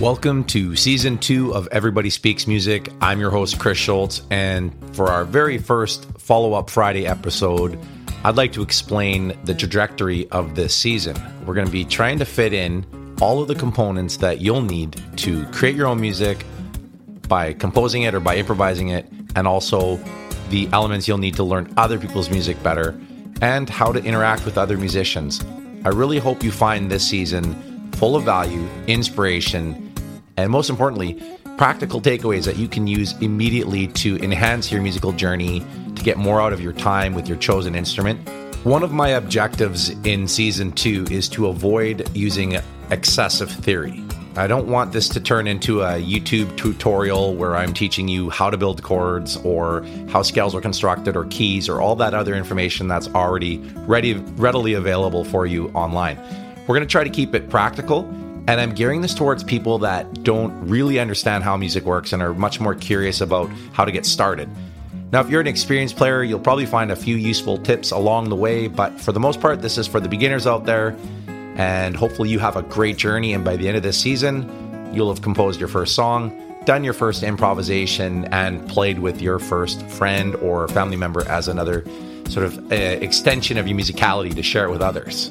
Welcome to season two of Everybody Speaks Music. I'm your host, Kris Schulz, and for our very first follow up Friday episode, I'd like to explain the trajectory of this season. We're going to be trying to fit in all of the components that you'll need to create your own music by composing it or by improvising it, and also the elements you'll need to learn other people's music better and how to interact with other musicians. I really hope you find this season full of value, inspiration, and most importantly, practical takeaways that you can use immediately to enhance your musical journey, to get more out of your time with your chosen instrument. One of my objectives in season two is to avoid using excessive theory. I don't want this to turn into a YouTube tutorial where I'm teaching you how to build chords or how scales are constructed or keys or all that other information that's already ready readily available for you online. We're going to try to keep it practical and I'm gearing this towards people that don't really understand how music works and are much more curious about how to get started. Now, if you're an experienced player, you'll probably find a few useful tips along the way, but for the most part, this is for the beginners out there. And hopefully, you have a great journey. And by the end of this season, you'll have composed your first song, done your first improvisation, and played with your first friend or family member as another sort of uh, extension of your musicality to share it with others.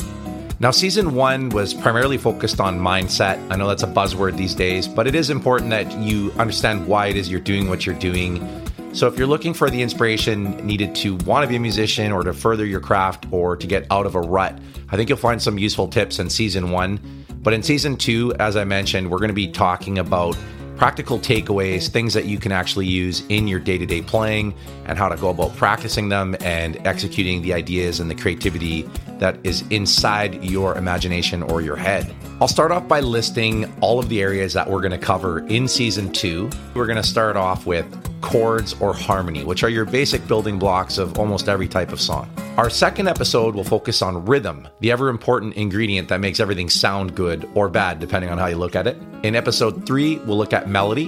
Now, season one was primarily focused on mindset. I know that's a buzzword these days, but it is important that you understand why it is you're doing what you're doing. So, if you're looking for the inspiration needed to want to be a musician or to further your craft or to get out of a rut, I think you'll find some useful tips in season one. But in season two, as I mentioned, we're going to be talking about practical takeaways, mm-hmm. things that you can actually use in your day to day playing, and how to go about practicing them and executing the ideas and the creativity that is inside your imagination or your head. I'll start off by listing all of the areas that we're going to cover in season two. We're going to start off with chords or harmony, which are your basic building blocks of almost every type of song. Our second episode will focus on rhythm, the ever important ingredient that makes everything sound good or bad, depending on how you look at it. In episode three, we'll look at melody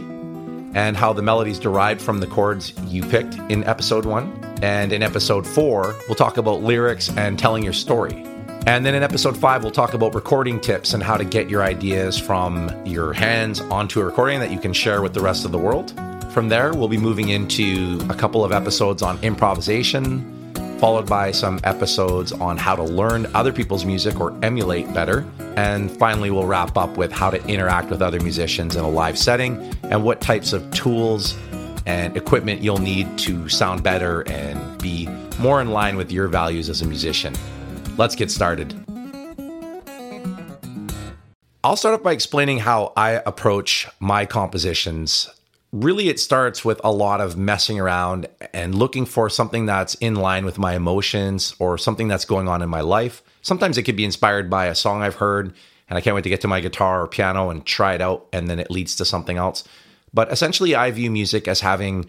and how the melodies derived from the chords you picked in episode one. And in episode four, we'll talk about lyrics and telling your story. And then in episode five, we'll talk about recording tips and how to get your ideas from your hands onto a recording that you can share with the rest of the world. From there, we'll be moving into a couple of episodes on improvisation, followed by some episodes on how to learn other people's music or emulate better. And finally, we'll wrap up with how to interact with other musicians in a live setting and what types of tools and equipment you'll need to sound better and be more in line with your values as a musician. Let's get started. I'll start off by explaining how I approach my compositions really it starts with a lot of messing around and looking for something that's in line with my emotions or something that's going on in my life. Sometimes it could be inspired by a song I've heard and I can't wait to get to my guitar or piano and try it out and then it leads to something else. But essentially I view music as having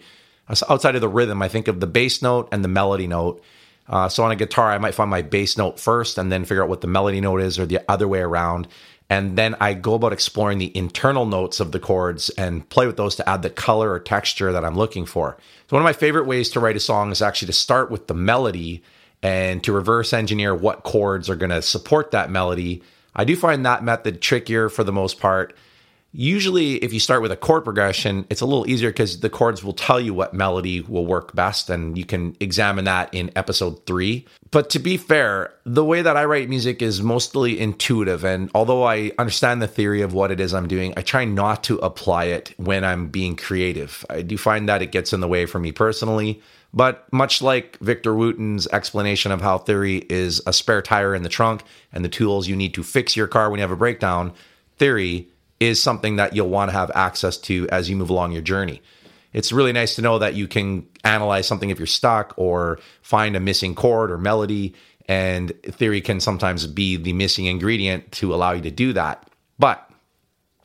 outside of the rhythm, I think of the bass note and the melody note. Uh, so on a guitar, I might find my bass note first and then figure out what the melody note is or the other way around. And then I go about exploring the internal notes of the chords and play with those to add the color or texture that I'm looking for. So, one of my favorite ways to write a song is actually to start with the melody and to reverse engineer what chords are going to support that melody. I do find that method trickier for the most part Usually, if you start with a chord progression, it's a little easier because the chords will tell you what melody will work best, and you can examine that in episode three. But to be fair, the way that I write music is mostly intuitive. And although I understand the theory of what it is I'm doing, I try not to apply it when I'm being creative. I do find that it gets in the way for me personally. But much like Victor Wooten's explanation of how theory is a spare tire in the trunk and the tools you need to fix your car when you have a breakdown, theory is something that you'll want to have access to as you move along your journey. It's really nice to know that you can analyze something if you're stuck or find a missing chord or melody. And theory can sometimes be the missing ingredient to allow you to do that. But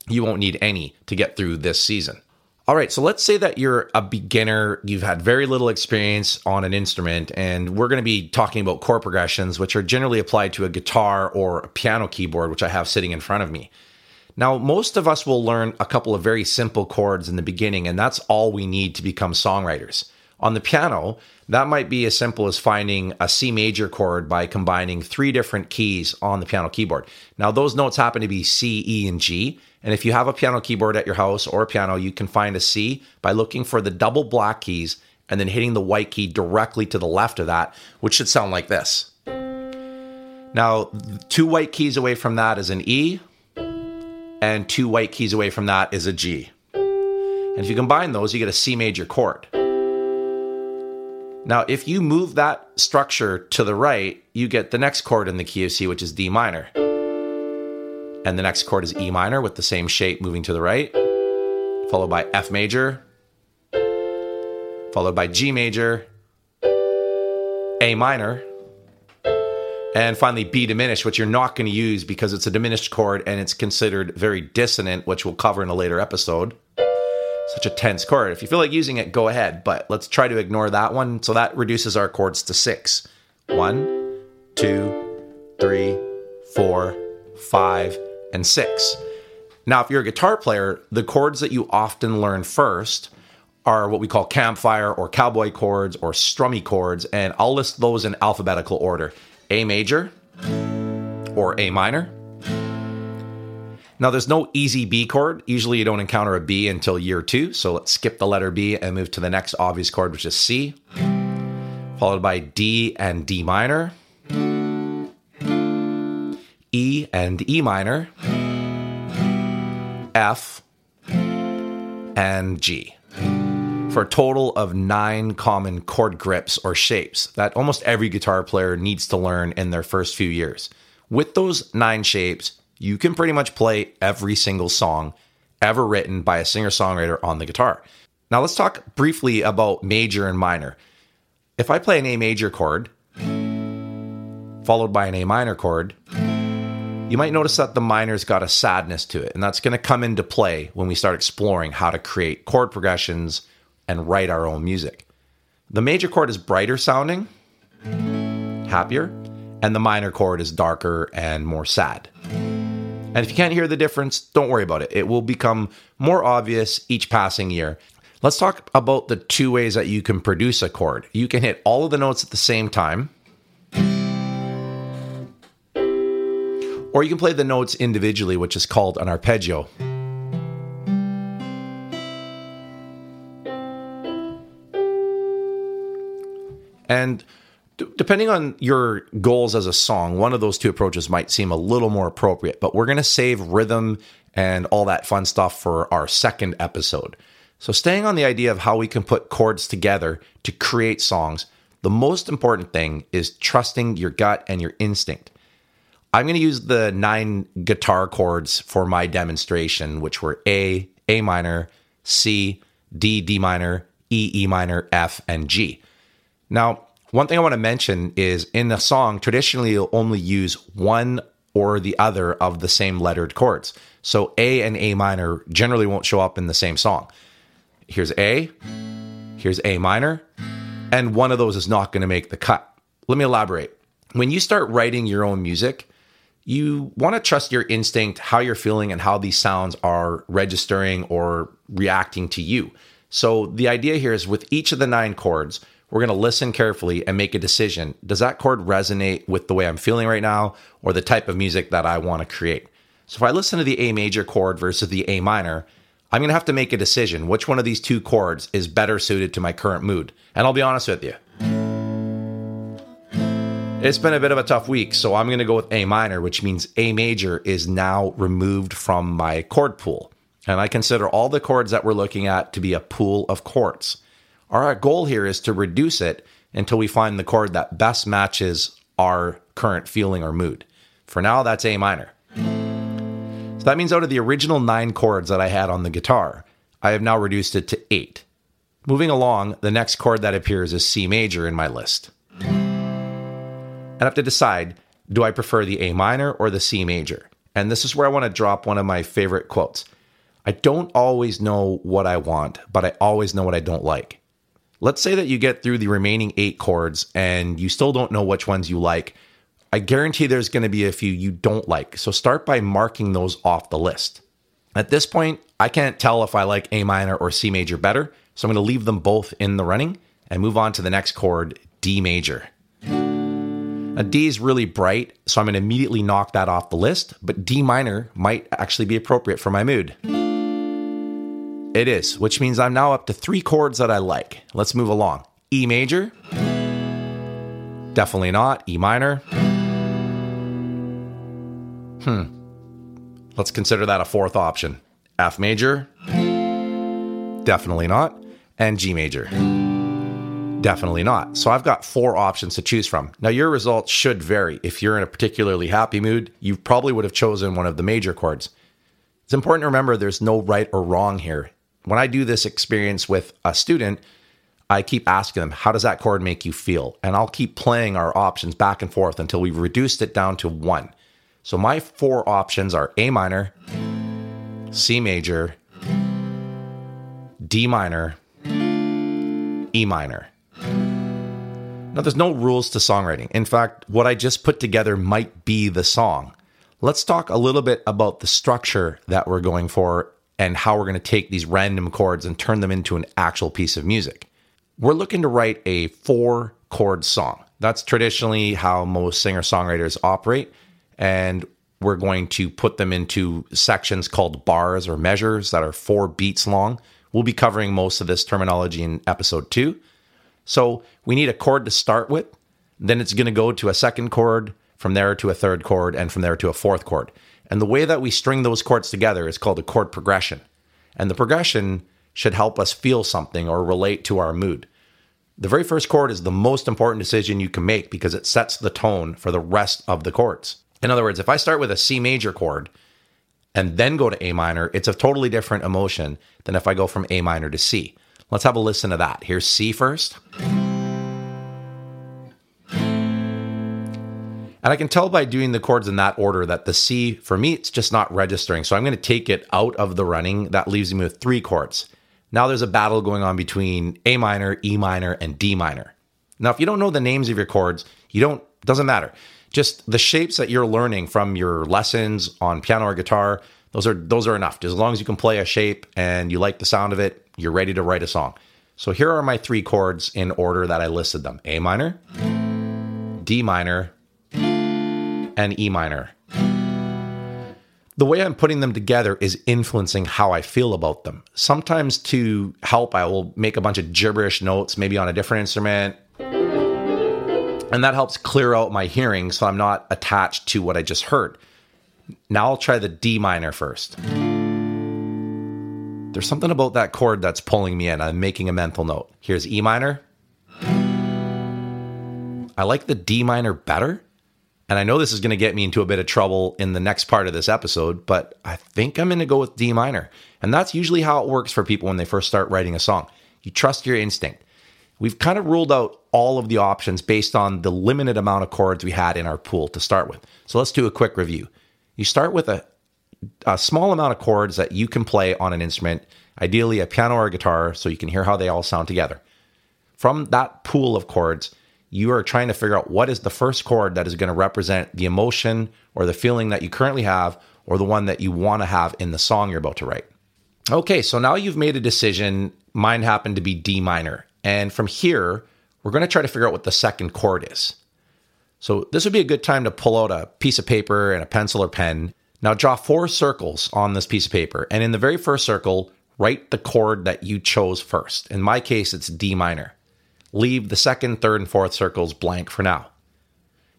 you won't need any to get through this season. All right, so let's say that you're a beginner, you've had very little experience on an instrument, and we're going to be talking about chord progressions, which are generally applied to a guitar or a piano keyboard, which I have sitting in front of me. Now, most of us will learn a couple of very simple chords in the beginning, and that's all we need to become songwriters. On the piano, that might be as simple as finding a C major chord by combining three different keys on the piano keyboard. Now, those notes happen to be C, E, and G, And if you have a piano keyboard at your house or a piano, you can find a C by looking for the double black keys and then hitting the white key directly to the left of that, which should sound like this. Now, two white keys away from that is an E, and two white keys away from that is a G. And if you combine those, you get a C major chord. Now, if you move that structure to the right, you get the next chord in the key of C, which is D minor. And the next chord is E minor with the same shape moving to the right, followed by F major, followed by G major, A minor, and finally B diminished, which you're not going to use because it's a diminished chord and it's considered very dissonant, which we'll cover in a later episode. Such a tense chord. If you feel like using it, go ahead, but let's try to ignore that one. So that reduces our chords to six. One, two, three, four, five, and six. Now, if you're a guitar player, the chords that you often learn first are what we call campfire or cowboy chords or strummy chords, and I'll list those in alphabetical order. A major or A minor. Now, there's no easy B chord. Usually, you don't encounter a B until year two. So let's skip the letter B and move to the next obvious chord, which is C, followed by D and D minor, E and E minor, F, and G for a total of nine common chord grips or shapes that almost every guitar player needs to learn in their first few years. With those nine shapes, you can pretty much play every single song ever written by a singer songwriter on the guitar. Now, let's talk briefly about major and minor. If I play an A major chord, followed by an A minor chord, you might notice that the minor's got a sadness to it, and that's going to come into play when we start exploring how to create chord progressions and write our own music. The major chord is brighter sounding, happier, and the minor chord is darker and more sad. And if you can't hear the difference, don't worry about it. It will become more obvious each passing year. Let's talk about the two ways that you can produce a chord. You can hit all of the notes at the same time, or you can play the notes individually, which is called an arpeggio. And d- depending on your goals as a song, one of those two approaches might seem a little more appropriate, but we're going to save rhythm and all that fun stuff for our second episode. So, staying on the idea of how we can put chords together to create songs, the most important thing is trusting your gut and your instinct. I'm going to use the nine guitar chords for my demonstration, which were A, A minor, C, D, D minor, E, E minor, F, and G. Now, one thing I want to mention is in a song, traditionally you'll only use one or the other of the same lettered chords. So A and A minor generally won't show up in the same song. Here's A, here's A minor, and one of those is not going to make the cut. Let me elaborate. When you start writing your own music, you want to trust your instinct, how you're feeling, and how these sounds are registering or reacting to you. So the idea here is with each of the nine chords, we're going to listen carefully and make a decision. Does that chord resonate with the way I'm feeling right now or the type of music that I want to create? So if I listen to the A major chord versus the A minor, I'm going to have to make a decision. Which one of these two chords is better suited to my current mood? And I'll be honest with you. It's been a bit of a tough week, so I'm going to go with A minor, which means A major is now removed from my chord pool. And I consider all the chords that we're looking at to be a pool of chords. Our goal here is to reduce it until we find the chord that best matches our current feeling or mood. For now, that's A minor. So that means out of the original nine chords that I had on the guitar, I have now reduced it to eight. Moving along, the next chord that appears is C major in my list. And I have to decide do I prefer the A minor or the C major? And this is where I want to drop one of my favorite quotes. I don't always know what I want, but I always know what I don't like. Let's say that you get through the remaining eight chords and you still don't know which ones you like. I guarantee there's going to be a few you don't like. So start by marking those off the list. At this point, I can't tell if I like A minor or C major better. So I'm going to leave them both in the running and move on to the next chord, D major. Now, D is really bright, so I'm going to immediately knock that off the list, but D minor might actually be appropriate for my mood. It is, which means I'm now up to three chords that I like. Let's move along. E major, definitely not. E minor, hmm. Let's consider that a fourth option. F major, definitely not. And G major. Definitely not. So I've got four options to choose from. Now, your results should vary. If you're in a particularly happy mood, you probably would have chosen one of the major chords. It's important to remember there's no right or wrong here. When I do this experience with a student, I keep asking them, How does that chord make you feel? And I'll keep playing our options back and forth until we've reduced it down to one. So my four options are A minor, C major, D minor, E minor. Now, there's no rules to songwriting. In fact, what I just put together might be the song. Let's talk a little bit about the structure that we're going for and how we're going to take these random chords and turn them into an actual piece of music. We're looking to write a four chord song. That's traditionally how most singer songwriters operate. And we're going to put them into sections called bars or measures that are four beats long. We'll be covering most of this terminology in episode two. So we need a chord to start with. Then it's going to go to a second chord, from there to a third chord, and from there to a fourth chord. And the way that we string those chords together is called a chord progression. And the progression should help us feel something or relate to our mood. The very first chord is the most important decision you can make because it sets the tone for the rest of the chords. In other words, if I start with a C major chord and then go to A minor, it's a totally different emotion than if I go from A minor to C. Let's have a listen to that. Here's C first. And I can tell by doing the chords in that order that the C, for me, it's just not registering. So I'm going to take it out of the running. That leaves me with three chords. Now there's a battle going on between A minor, E minor, and D minor. Now, if you don't know the names of your chords, you don't, doesn't matter. Just the shapes that you're learning from your lessons on piano or guitar, those are those are enough. As long as you can play a shape and you like the sound of it, you're ready to write a song. So here are my three chords in order that I listed them A minor, D minor, and E minor. The way I'm putting them together is influencing how I feel about them. Sometimes to help, I will make a bunch of gibberish notes, maybe on a different instrument. And that helps clear out my hearing so I'm not attached to what I just heard. Now I'll try the D minor first. There's something about that chord that's pulling me in. I'm making a mental note. Here's E minor. I like the D minor better. And I know this is going to get me into a bit of trouble in the next part of this episode, but I think I'm going to go with D minor. And that's usually how it works for people when they first start writing a song. You trust your instinct. We've kind of ruled out all of the options based on the limited amount of chords we had in our pool to start with. So let's do a quick review. You start with a a small amount of chords that you can play on an instrument, ideally a piano or a guitar, so you can hear how they all sound together. From that pool of chords, you are trying to figure out what is the first chord that is going to represent the emotion or the feeling that you currently have or the one that you want to have in the song you're about to write. Okay, so now you've made a decision. Mine happened to be D minor. And from here, we're going to try to figure out what the second chord is. So this would be a good time to pull out a piece of paper and a pencil or pen now draw four circles on this piece of paper, and in the very first circle, write the chord that you chose first. In my case, it's D minor. Leave the second, third, and fourth circles blank for now.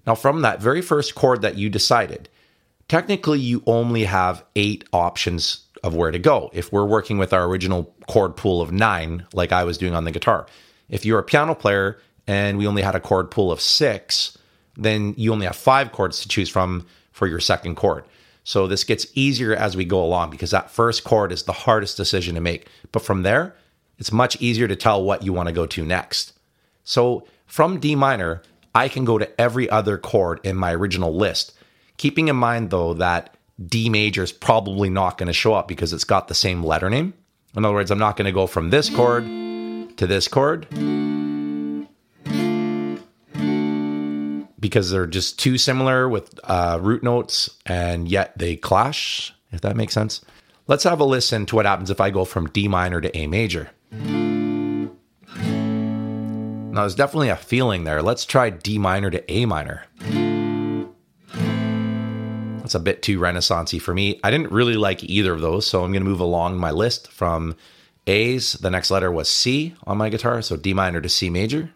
Now, from that very first chord that you decided, technically you only have eight options of where to go if we're working with our original chord pool of nine, like I was doing on the guitar. If you're a piano player and we only had a chord pool of six, then you only have five chords to choose from for your second chord. So this gets easier as we go along because that first chord is the hardest decision to make. But from there, it's much easier to tell what you want to go to next. So from D minor, I can go to every other chord in my original list, keeping in mind though that D major is probably not going to show up because it's got the same letter name. In other words, I'm not going to go from this chord to this chord because they're just too similar with uh, root notes and yet they clash, if that makes sense. Let's have a listen to what happens if I go from D minor to A major. Now, there's definitely a feeling there. Let's try D minor to A minor. That's a bit too renaissancey for me. I didn't really like either of those, so I'm going to move along my list from A's. The next letter was C on my guitar, so D minor to C major.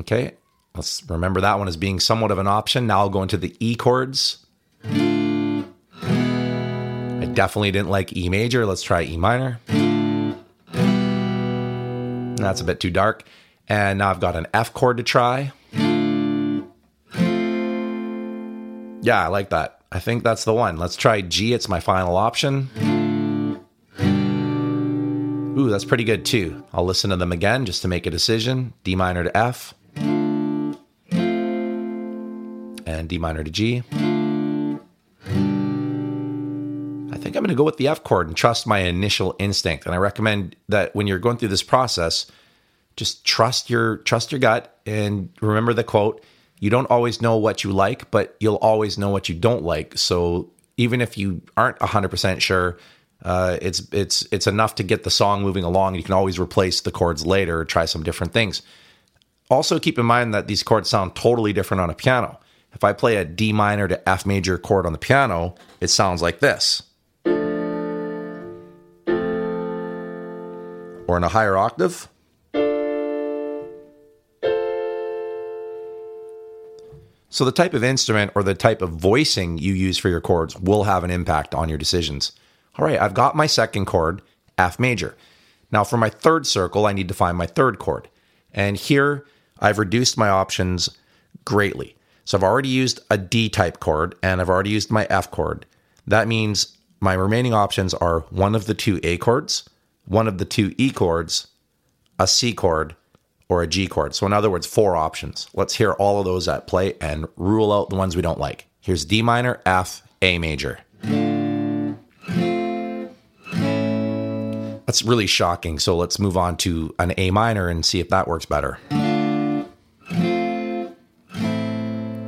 Okay, let's remember that one as being somewhat of an option. Now I'll go into the E chords. I definitely didn't like E major. Let's try E minor. That's a bit too dark. And now I've got an F chord to try. Yeah, I like that. I think that's the one. Let's try G. It's my final option. Ooh, that's pretty good too. I'll listen to them again just to make a decision. D minor to F. And D minor to G. think I'm going to go with the F chord and trust my initial instinct. And I recommend that when you're going through this process, just trust your trust your gut and remember the quote you don't always know what you like, but you'll always know what you don't like. So even if you aren't 100% sure, uh, it's it's it's enough to get the song moving along. You can always replace the chords later, or try some different things. Also, keep in mind that these chords sound totally different on a piano. If I play a D minor to F major chord on the piano, it sounds like this. Or in a higher octave, So, the type of instrument or the type of voicing you use for your chords will have an impact on your decisions. All right, I've got my second chord, F major. Now, for my third circle, I need to find my third chord. And here, I've reduced my options greatly. So, I've already used a D type chord and I've already used my F chord. That means my remaining options are one of the two A chords, one of the two E chords, a C chord, or a G chord. So, in other words, four options. Let's hear all of those at play and rule out the ones we don't like. Here's D minor, F, A major. That's really shocking. So, let's move on to an A minor and see if that works better.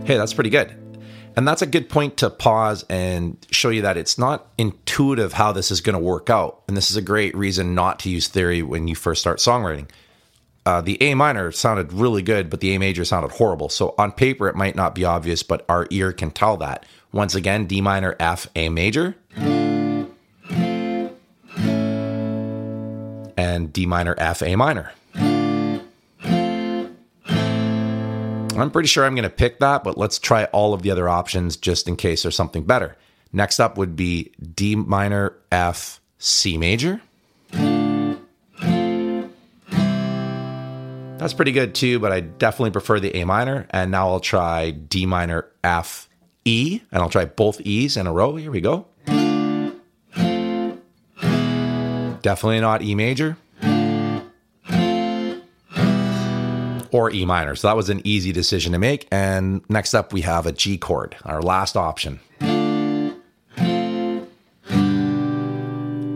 Hey, that's pretty good. And that's a good point to pause and show you that it's not intuitive how this is going to work out. And this is a great reason not to use theory when you first start songwriting uh, the A minor sounded really good, but the A major sounded horrible. So on paper, it might not be obvious, but our ear can tell that. Once again, D minor, F, A major. And D minor, F, A minor. Mm-hmm. I'm pretty sure I'm going to pick that, but let's try all of the other options just in case there's something better. Next up would be D minor, F, C major. That's pretty good too, but I definitely prefer the A minor. And now I'll try D minor, F, E, and I'll try both E's in a row. Here we go. Definitely not E major or E minor. So that was an easy decision to make. And next up, we have a G chord, our last option.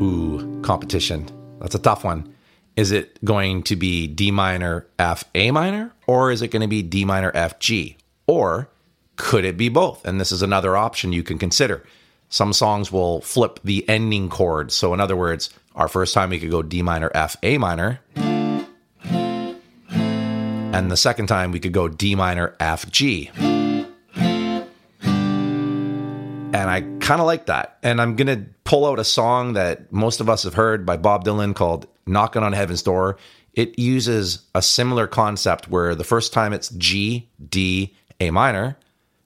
Ooh, competition. That's a tough one. Is it going to be D minor, F, A minor, or is it going to be D minor, F, G? Or could it be both? And this is another option you can consider. Some songs will flip the ending chord. So, in other words, our first time we could go D minor, F, A minor. And the second time we could go D minor, F, G. And I kind of like that. And I'm going to pull out a song that most of us have heard by Bob Dylan called Knocking on Heaven's Door, it uses a similar concept where the first time it's G, D, A minor,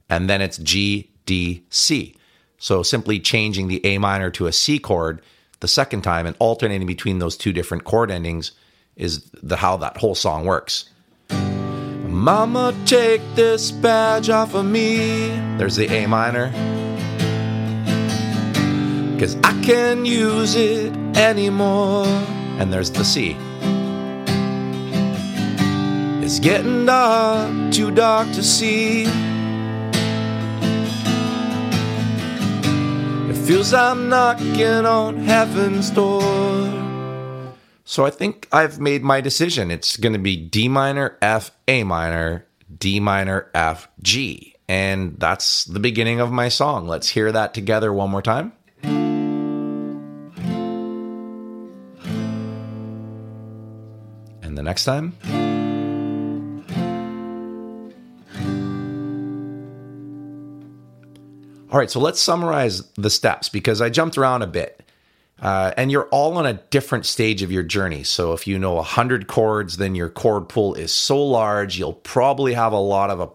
and then it's G, D, C. So simply changing the A minor to a C chord the second time and alternating between those two different chord endings is the how that whole song works. Mama, take this badge off of me. There's the A minor. Cause I can't use it anymore and there's the C. It's getting dark, too dark to see. It feels I'm knocking on heaven's door. So I think I've made my decision. It's going to be D minor, F, A minor, D minor, F, G. And that's the beginning of my song. Let's hear that together one more time. And the next time. All right, so let's summarize the steps because I jumped around a bit. Uh, and you're all on a different stage of your journey. So if you know 100 chords, then your chord pool is so large, you'll probably have a lot of a,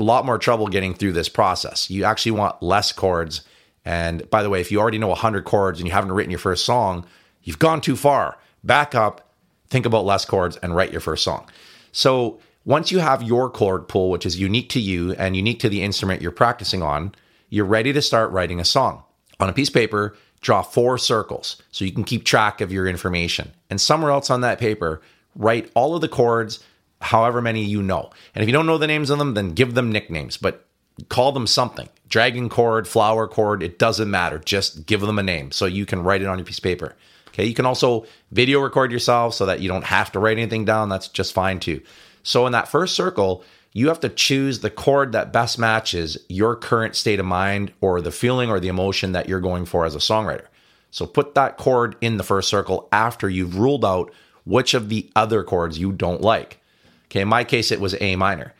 lot more trouble getting through this process. You actually want less chords. And by the way, if you already know 100 chords and you haven't written your first song, you've gone too far. Back up, think about less chords, and write your first song. So once you have your chord pool, which is unique to you and unique to the instrument you're practicing on, you're ready to start writing a song. On a piece of paper, draw four circles so you can keep track of your information. And somewhere else on that paper, write all of the chords, however many you know. And if you don't know the names of them, then give them nicknames, but call them something. Dragon chord, flower chord, it doesn't matter. Just give them a name so you can write it on your piece of paper. Okay, you can also video record yourself so that you don't have to write anything down. That's just fine too. So in that first circle, you have to choose the chord that best matches your current state of mind or the feeling or the emotion that you're going for as a songwriter. So put that chord in the first circle after you've ruled out which of the other chords you don't like. Okay, in my case, it was A minor.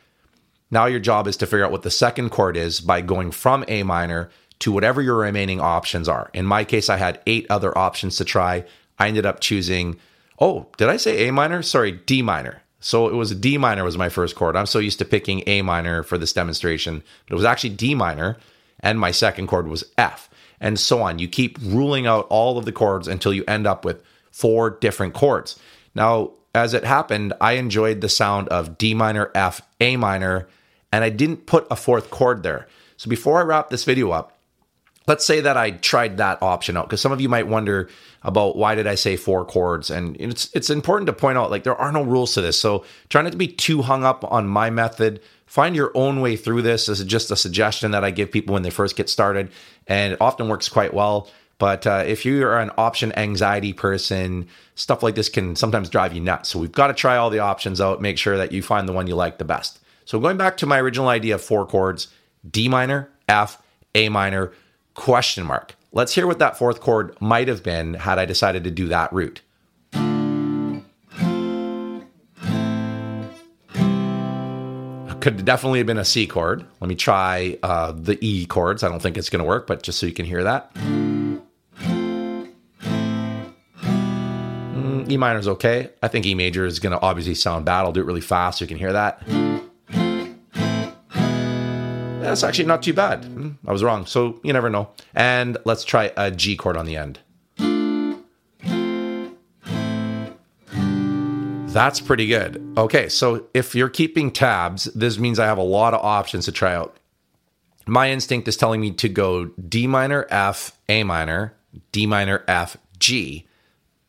Now your job is to figure out what the second chord is by going from A minor to whatever your remaining options are. In my case, I had eight other options to try. I ended up choosing, oh, did I say A minor? Sorry, D minor. So it was D minor was my first chord. I'm so used to picking A minor for this demonstration, but it was actually D minor, and my second chord was F, and so on. You keep ruling out all of the chords until you end up with four different chords. Now, as it happened, I enjoyed the sound of D minor, F, A minor, and I didn't put a fourth chord there. So before I wrap this video up, let's say that I tried that option out because some of you might wonder about why did I say four chords? And it's it's important to point out like there are no rules to this. So try not to be too hung up on my method. Find your own way through this. This is just a suggestion that I give people when they first get started and it often works quite well. But uh, if you are an option anxiety person stuff like this can sometimes drive you nuts. So we've got to try all the options out make sure that you find the one you like the best. So going back to my original idea of four chords D minor F A minor question mark. Let's hear what that fourth chord might have been had I decided to do that route. Could definitely have been a C chord. Let me try uh, the E chords. I don't think it's going to work, but just so you can hear that. Mm, e minor is okay. I think E major is going to obviously sound bad. I'll do it really fast so you can hear that that's actually not too bad. Hmm, I was wrong. So you never know. And let's try a G chord on the end. That's pretty good. Okay, so if you're keeping tabs, this means I have a lot of options to try out. My instinct is telling me to go D minor, F, A minor, D minor, F, G.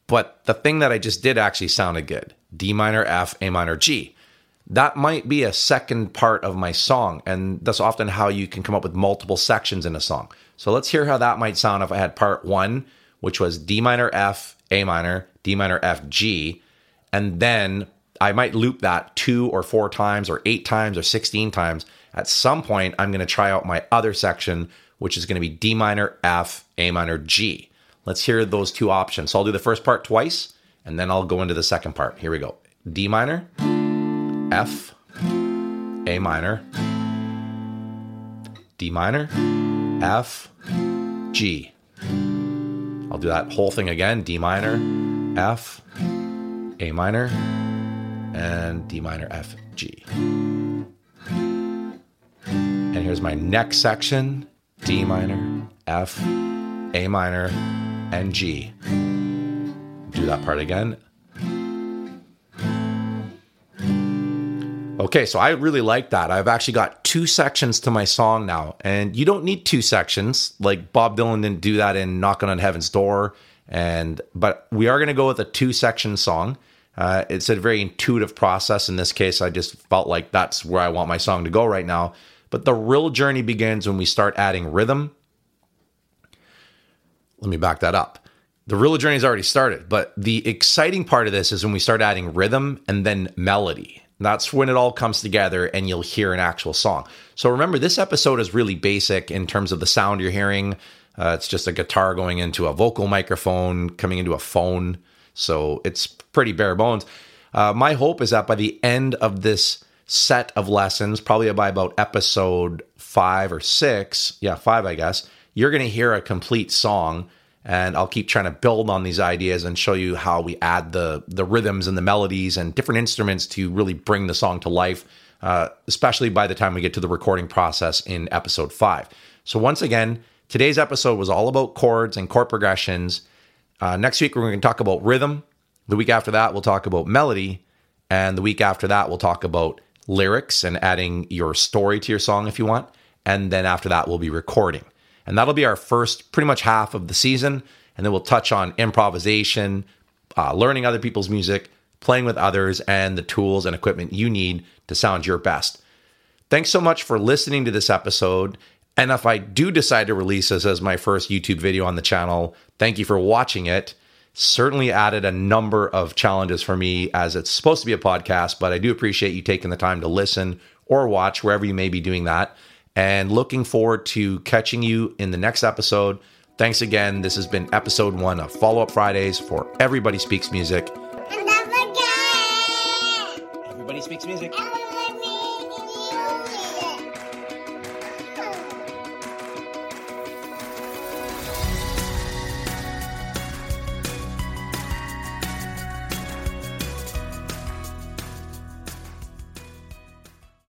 But the thing that I just did actually sounded good D minor, F, A minor, G that might be a second part of my song. And that's often how you can come up with multiple sections in a song. So let's hear how that might sound if I had part one, which was D minor, F, A minor, D minor, F, G. And then I might loop that two or four times or eight times or 16 times. At some point, I'm going to try out my other section, which is going to be D minor, F, A minor, G. Let's hear those two options. So I'll do the first part twice, and then I'll go into the second part. Here we go D minor. F, A minor, D minor, F, G. I'll do that whole thing again D minor, F, A minor, and D minor, F, G. And here's my next section D minor, F, A minor, and G. Do that part again Okay, so I really like that. I've actually got two sections to my song now, and you don't need two sections. Like Bob Dylan didn't do that in "Knocking on Heaven's Door," and but we are going to go with a two-section song. Uh, it's a very intuitive process. In this case, I just felt like that's where I want my song to go right now. But the real journey begins when we start adding rhythm. Let me back that up. The real journey has already started, but the exciting part of this is when we start adding rhythm and then melody. That's when it all comes together and you'll hear an actual song. So remember, this episode is really basic in terms of the sound you're hearing. Uh, it's just a guitar going into a vocal microphone, coming into a phone. So it's pretty bare bones. Uh, my hope is that by the end of this set of lessons, probably by about episode five or six, yeah, five, I guess, you're going to hear a complete song. And I'll keep trying to build on these ideas and show you how we add the the rhythms and the melodies and different instruments to really bring the song to life. Uh, especially by the time we get to the recording process in episode five. So once again, today's episode was all about chords and chord progressions. Uh, next week we're going to talk about rhythm. The week after that we'll talk about melody, and the week after that we'll talk about lyrics and adding your story to your song if you want. And then after that we'll be recording. And that'll be our first, pretty much half of the season. And then we'll touch on improvisation, uh, learning other people's music, playing with others, and the tools and equipment you need to sound your best. Thanks so much for listening to this episode. And if I do decide to release this as my first YouTube video on the channel, thank you for watching it. Certainly added a number of challenges for me as it's supposed to be a podcast, but I do appreciate you taking the time to listen or watch wherever you may be doing that and looking forward to catching you in the next episode. Thanks again. This has been episode one of Follow Up Fridays for Everybody Speaks Music. And don't. Everybody Speaks Music. Everybody